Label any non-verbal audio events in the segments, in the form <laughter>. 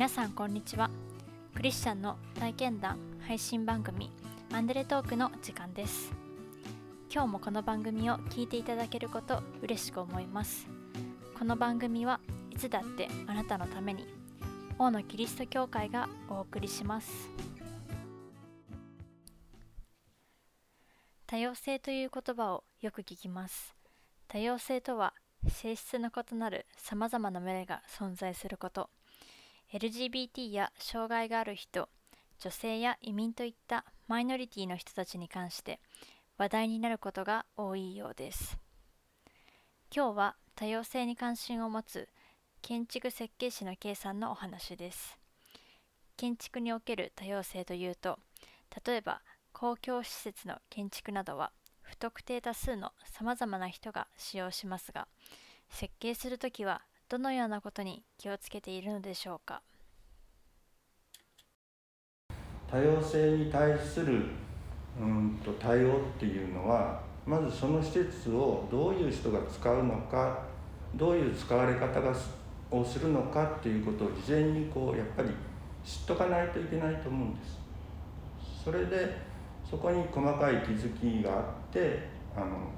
皆さんこんにちは。クリスチャンの体験談配信番組アンデレトークの時間です。今日もこの番組を聞いていただけること嬉しく思います。この番組はいつだってあなたのために王のキリスト教会がお送りします。多様性という言葉をよく聞きます。多様性とは性質の異なるさまざまな群れが存在すること。LGBT や障害がある人女性や移民といったマイノリティの人たちに関して話題になることが多いようです。今日は多様性に関心を持つ建築設計士の K さんのお話です。建築における多様性というと例えば公共施設の建築などは不特定多数のさまざまな人が使用しますが設計するときはどのようなことに気をつけているのでしょうか？多様性に対するうんと対応っていうのはまずその施設をどういう人が使うのかどういう使われ方がをするのかっていうことを事前にこうやっぱり知っとかないといけないと思うんです。それでそこに細かい気づきがあってあの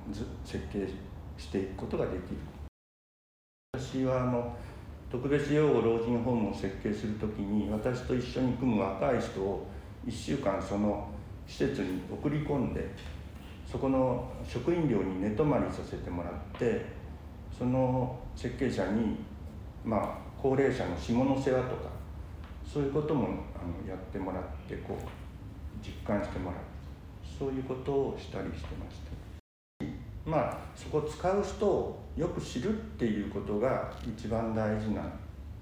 設計していくことができる。私はあの特別養護老人ホームを設計する時に私と一緒に組む若い人を1週間その施設に送り込んでそこの職員寮に寝泊まりさせてもらってその設計者にまあ高齢者の下の世話とかそういうこともあのやってもらってこう実感してもらうそういうことをしたりしてました。まあそこを使う人をよく知るっていうことが一番大事な。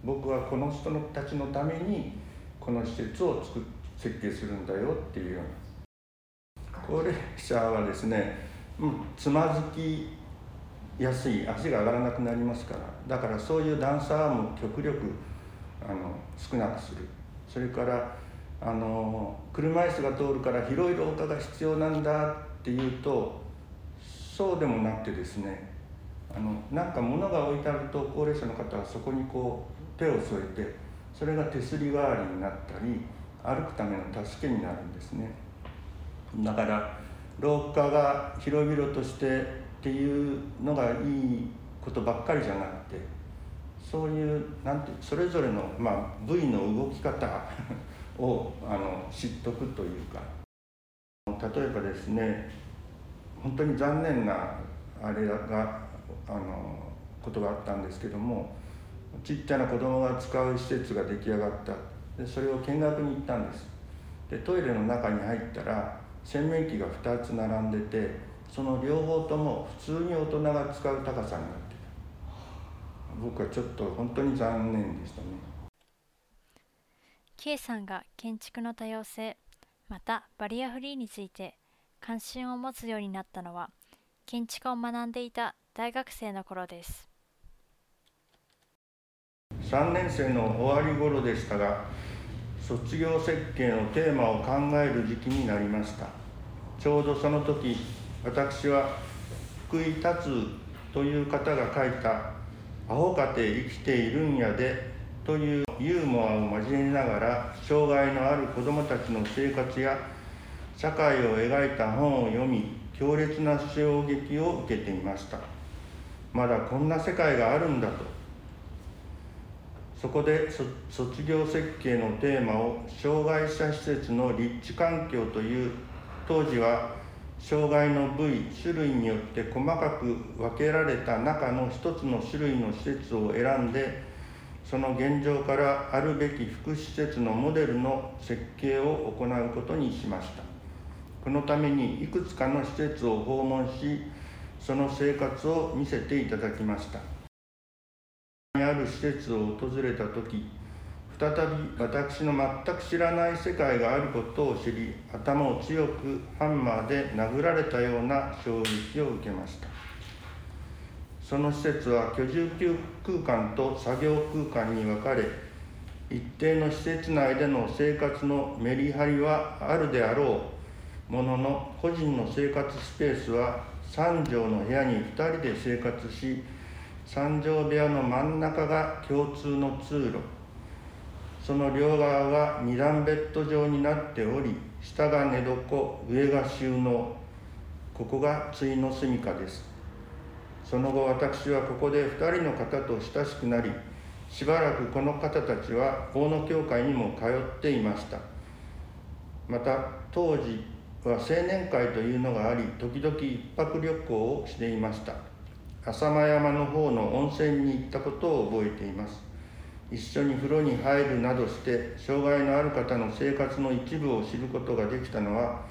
僕はこの人たちのためにこの施設を作設計するんだよっていうような。高齢者はですね、うん、つまずきやすい。足が上がらなくなりますから。だからそういう段差も極力あの少なくする。それからあの車椅子が通るから広い廊下が必要なんだっていうとそうでもなくてですねあのなんか物が置いてあると高齢者の方はそこにこう手を添えてそれが手すり代わりになったり歩くための助けになるんですね。だから廊下が広々としてっていうのがいいことばっかりじゃなくてそういうなんてそれぞれの、まあ、部位の動き方 <laughs> をあの知っとくというか。例えばですね本当に残念なあれがあのことがあったんですけどもちっちゃな子供が使う施設が出来上がった。でそれを見学に行ったんです。でトイレの中に入ったら洗面器が2つ並んでてその両方とも普通に大人が使う高さになってた。僕はちょっと本当に残念でしたね。K さんが建築の多様性またバリアフリーについて関心を持つようになったのは建築を学んでいた大学生の頃です。3年生の終わり頃でしたが卒業設計のテーマを考える時期になりました。ちょうどその時私は福井達という方が書いた「アホかて生きているんやで」というユーモアを交えながら障害のある子どもたちの生活や社会を描いた本を読み強烈な衝撃を受けていました。まだこんな世界があるんだと。そこで卒業設計のテーマを障害者施設の立地環境という当時は障害の部位種類によって細かく分けられた中の一つの種類の施設を選んでその現状からあるべき福祉施設のモデルの設計を行うことにしました。このためにいくつかの施設を訪問しその生活を見せていただきました。にある施設を訪れた時再び私の全く知らない世界があることを知り頭を強くハンマーで殴られたような衝撃を受けました。その施設は居住空間と作業空間に分かれ一定の施設内での生活のメリハリはあるであろう。ものの個人の生活スペースは3畳の部屋に2人で生活し三畳部屋の真ん中が共通の通路。その両側は二段ベッド状になっており下が寝床上が収納。ここが対の住処です。その後私はここで2人の方と親しくなりしばらくこの方たちは法の教会にも通っていました。また当時は青年会というのがあり時々一泊旅行をしていました。浅間山の方の温泉に行ったことを覚えています。一緒に風呂に入るなどして障害のある方の生活の一部を知ることができたのは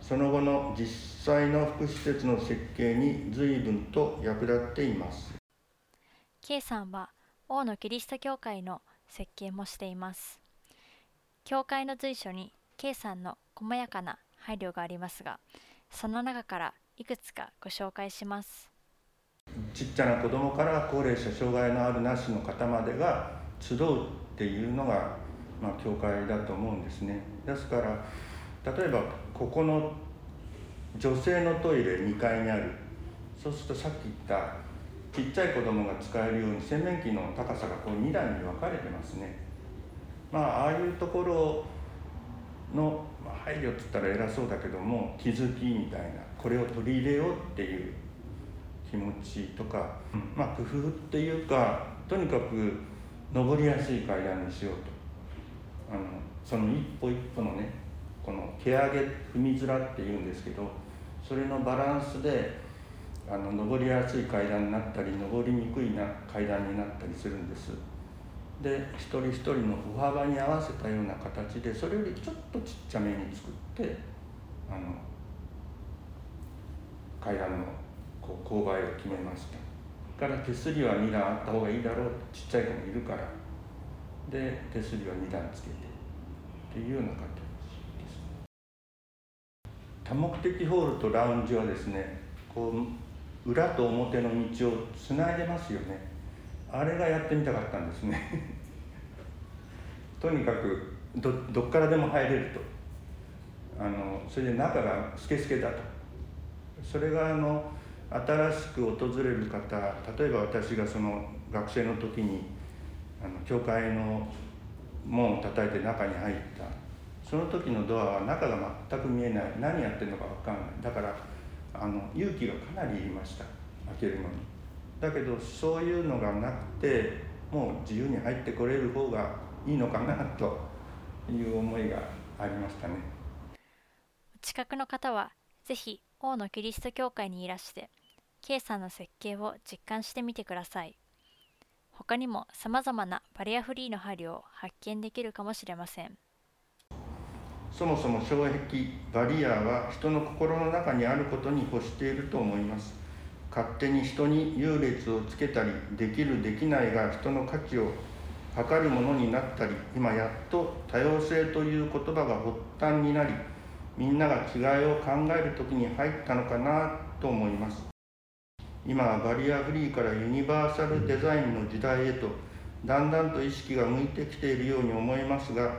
その後の実際の福祉施設の設計に随分と役立っています。K さんは王のキリスト教会の設計もしています。教会の随所に K さんの細やかな配慮がありますがその中からいくつかご紹介します。ちっちゃな子供から高齢者障害のあるなしの方までが集うっていうのが、まあ、教会だと思うんですね。ですから例えばここの女性のトイレ2階にある。そうするとさっき言ったちっちゃい子供が使えるように洗面器の高さがこう2段に分かれてますね。まあああいうところの、まあ、配慮っつったら偉そうだけども気づきみたいなこれを取り入れようっていう気持ちとか、まあ工夫っていうかとにかく登りやすい階段にしようと。あのその一歩一歩のねこの毛上げ踏み面っていうんですけどそれのバランスであの登りやすい階段になったり登りにくいな階段になったりするんですで一人一人の歩幅に合わせたような形でそれよりちょっとちっちゃめに作ってあの階段のこう勾配を決めました。から手すりは2段あった方がいいだろう。ちっちゃい子もいるから。で手すりは2段つけて。っていうような形です。多目的ホールとラウンジはですねこう裏と表の道をつないでますよね。あれがやってみたかったんですね。<laughs> とにかくどどっからでも入れると。あのそれで中がスケスケだと。それがあの新しく訪れる方例えば私がその学生の時にあの教会の門を叩いて中に入った。その時のドアは中が全く見えない。何やってるのか分かんない。だからあの勇気がかなりいりました。開けるのに。だけどそういうのがなくてもう自由に入ってこれる方がいいのかなという思いがありましたね。近くの方はぜひ王のキリスト教会にいらして K さんの設計を実感してみてください。他にも様々なバリアフリーの配慮を発見できるかもしれません。そもそも障壁バリアは人の心の中にあることに欲していると思います勝手に人に優劣をつけたりできるできないが人の価値を測るものになったり今やっと多様性という言葉が発端になりみんなが違いを考える時に入ったのかなと思います。今はバリアフリーからユニバーサルデザインの時代へとだんだんと意識が向いてきているように思いますが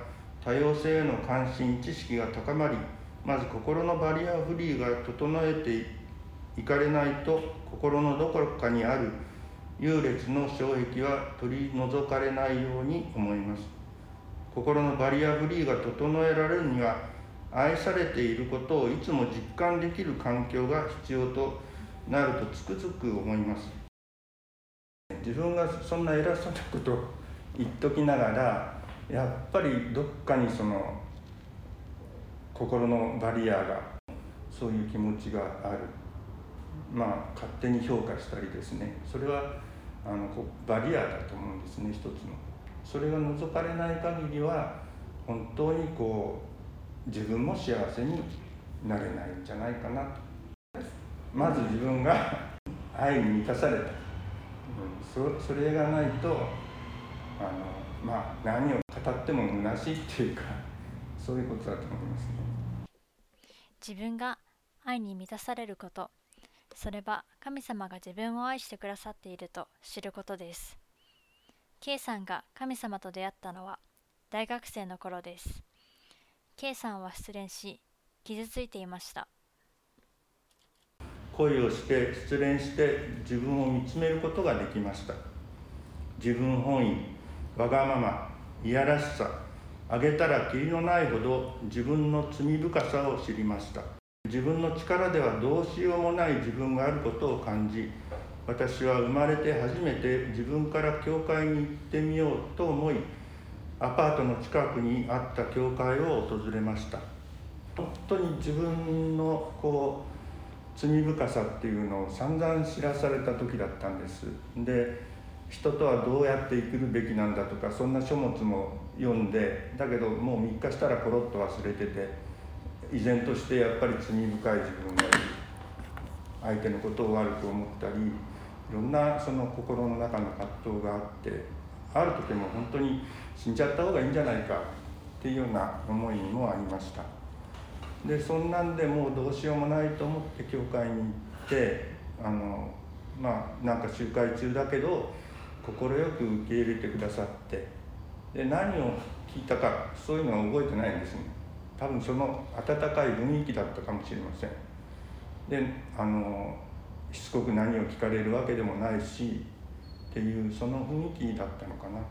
多様性への関心知識が高まりまず心のバリアフリーが整えていかれないと心のどこかにある優劣の障壁は取り除かれないように思います。心のバリアフリーが整えられるには愛されていることをいつも実感できる環境が必要となるとつくづく思います。自分がそんな偉そうなこと言っときながらやっぱりどっかにその心のバリアがそういう気持ちがある。まあ勝手に評価したりですね。それはあのバリアだと思うんですね一つの。それが除かれない限りは本当にこう自分も幸せになれないんじゃないかな。とまず自分が <laughs> 愛に満たされた、うん、そそれがないとあのまあ何を語っても虚しいっていうかそういうことだと思いますね。自分が愛に満たされること。それは神様が自分を愛してくださっていると知ることです。K さんが神様と出会ったのは大学生の頃です。K さんは失恋し傷ついていました。恋をして失恋して自分を見つめることができました。自分本位わがままいやらしさあげたらきりのないほど自分の罪深さを知りました。自分の力ではどうしようもない自分があることを感じ私は生まれて初めて自分から教会に行ってみようと思いアパートの近くにあった教会を訪れました。本当に自分のこう罪深さっていうのを散々知らされた時だったんです。で人とはどうやって生きるべきなんだとかそんな書物も読んでだけどもう3日したらコロッと忘れてて依然としてやっぱり罪深い自分がいる相手のことを悪く思ったりいろんなその心の中の葛藤があってある時も本当に死んじゃった方がいいんじゃないかっていうような思いもありました。でそんなんでもうどうしようもないと思って教会に行ってあのまあなんか集会中だけど快く受け入れてくださってで何を聞いたかそういうのは覚えてないんですね。多分その温かい雰囲気だったかもしれません。であのしつこく何を聞かれるわけでもないしっていうその雰囲気だったのかな。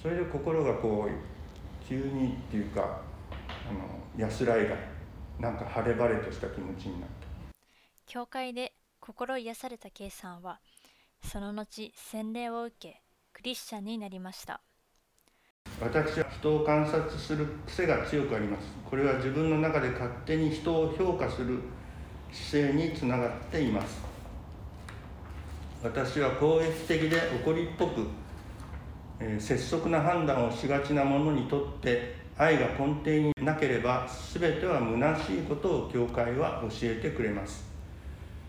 それで心がこう急にっていうかあの安らいがなんか晴れ晴れとした気持ちになった。教会で心癒された K さんはその後洗礼を受けクリスチャンになりました。私は人を観察する癖が強くあります。これは自分の中で勝手に人を評価する姿勢につながっています。私は攻撃的で怒りっぽく、えー、拙速な判断をしがちな者にとって愛が根底になければ全ては虚しいことを教会は教えてくれます。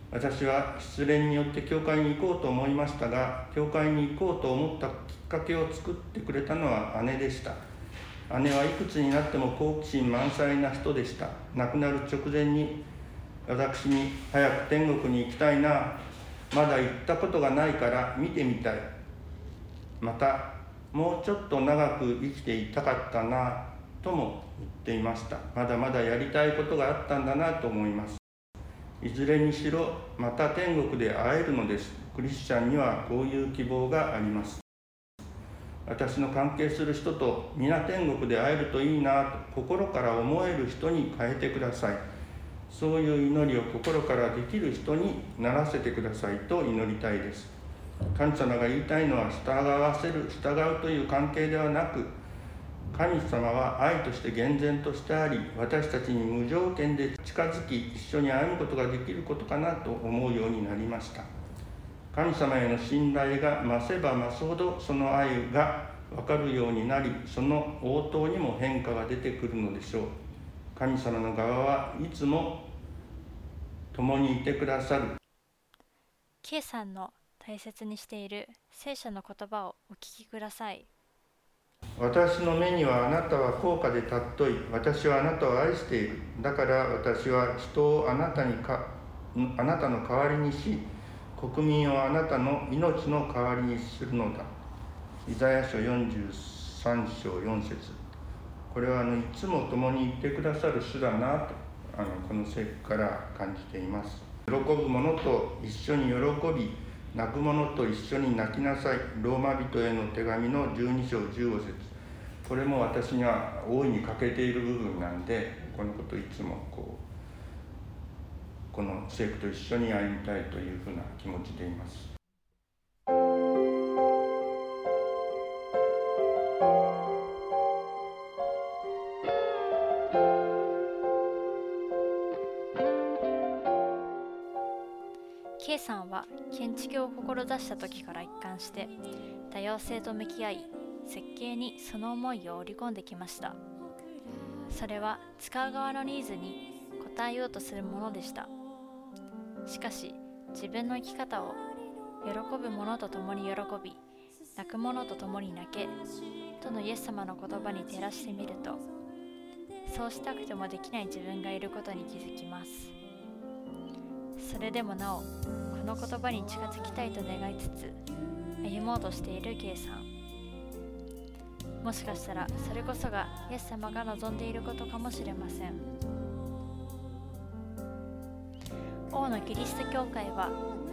私は失恋によって教会に行こうと思いましたが教会に行こうと思ったきっかけを作ってくれたのは姉でした。姉はいくつになっても好奇心満載な人でした。亡くなる直前に私に早く天国に行きたいなまだ行ったことがないから見てみたい。またもうちょっと長く生きていたかったなとも言っていました。まだまだやりたいことがあったんだなと思います。いずれにしろまた天国で会えるのです。クリスチャンにはこういう希望があります。私の関係する人と皆天国で会えるといいなと心から思える人に変えてください。そういう祈りを心からできる人にならせてくださいと祈りたいです。神様が言いたいのは従わせる従うという関係ではなく神様は愛として厳然としてあり私たちに無条件で近づき一緒に歩むことができることかなと思うようになりました。神様への信頼が増せば増すほどその愛が分かるようになりその応答にも変化が出てくるのでしょう。神様の側はいつも共にいてくださる。K さんの大切にしている聖書の言葉をお聞きください。私の目にはあなたは高価で尊い。私はあなたを愛している。だから私は人をあなたにかあなたの代わりにし国民をあなたの命の代わりにするのだ。イザヤ書43章4節。これはあのいつも共にいてくださる主だなとあのこの聖句から感じています。喜ぶ者と一緒に喜び泣く者と一緒に泣きなさい。ローマ人への手紙の12章15節。これも私には大いに欠けている部分なんでこのこといつもこうこの聖句と一緒に歩みたいというふうな気持ちでいます。さんは建築を志した時から一貫して多様性と向き合い設計にその思いを織り込んできました。それは使う側のニーズに応えようとするものでした。しかし自分の生き方を喜ぶ者と共に喜び泣く者と共に泣けとのイエス様の言葉に照らしてみるとそうしたくてもできない自分がいることに気づきます。それでもなおこの言葉に近づきたいと願いつつ歩もうとしている K さん。もしかしたらそれこそがイエス様が望んでいることかもしれません。王のキリスト教会は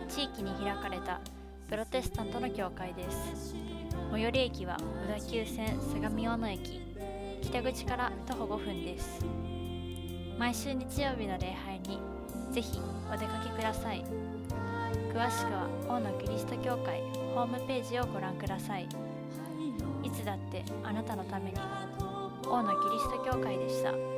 地域に開かれたプロテスタントの教会です。最寄り駅は小田急線相模大野駅北口から徒歩5分です。毎週日曜日の礼拝にぜひお出かけください詳しくは王のキリスト教会ホームページをご覧くださいいつだってあなたのために王のキリスト教会でした。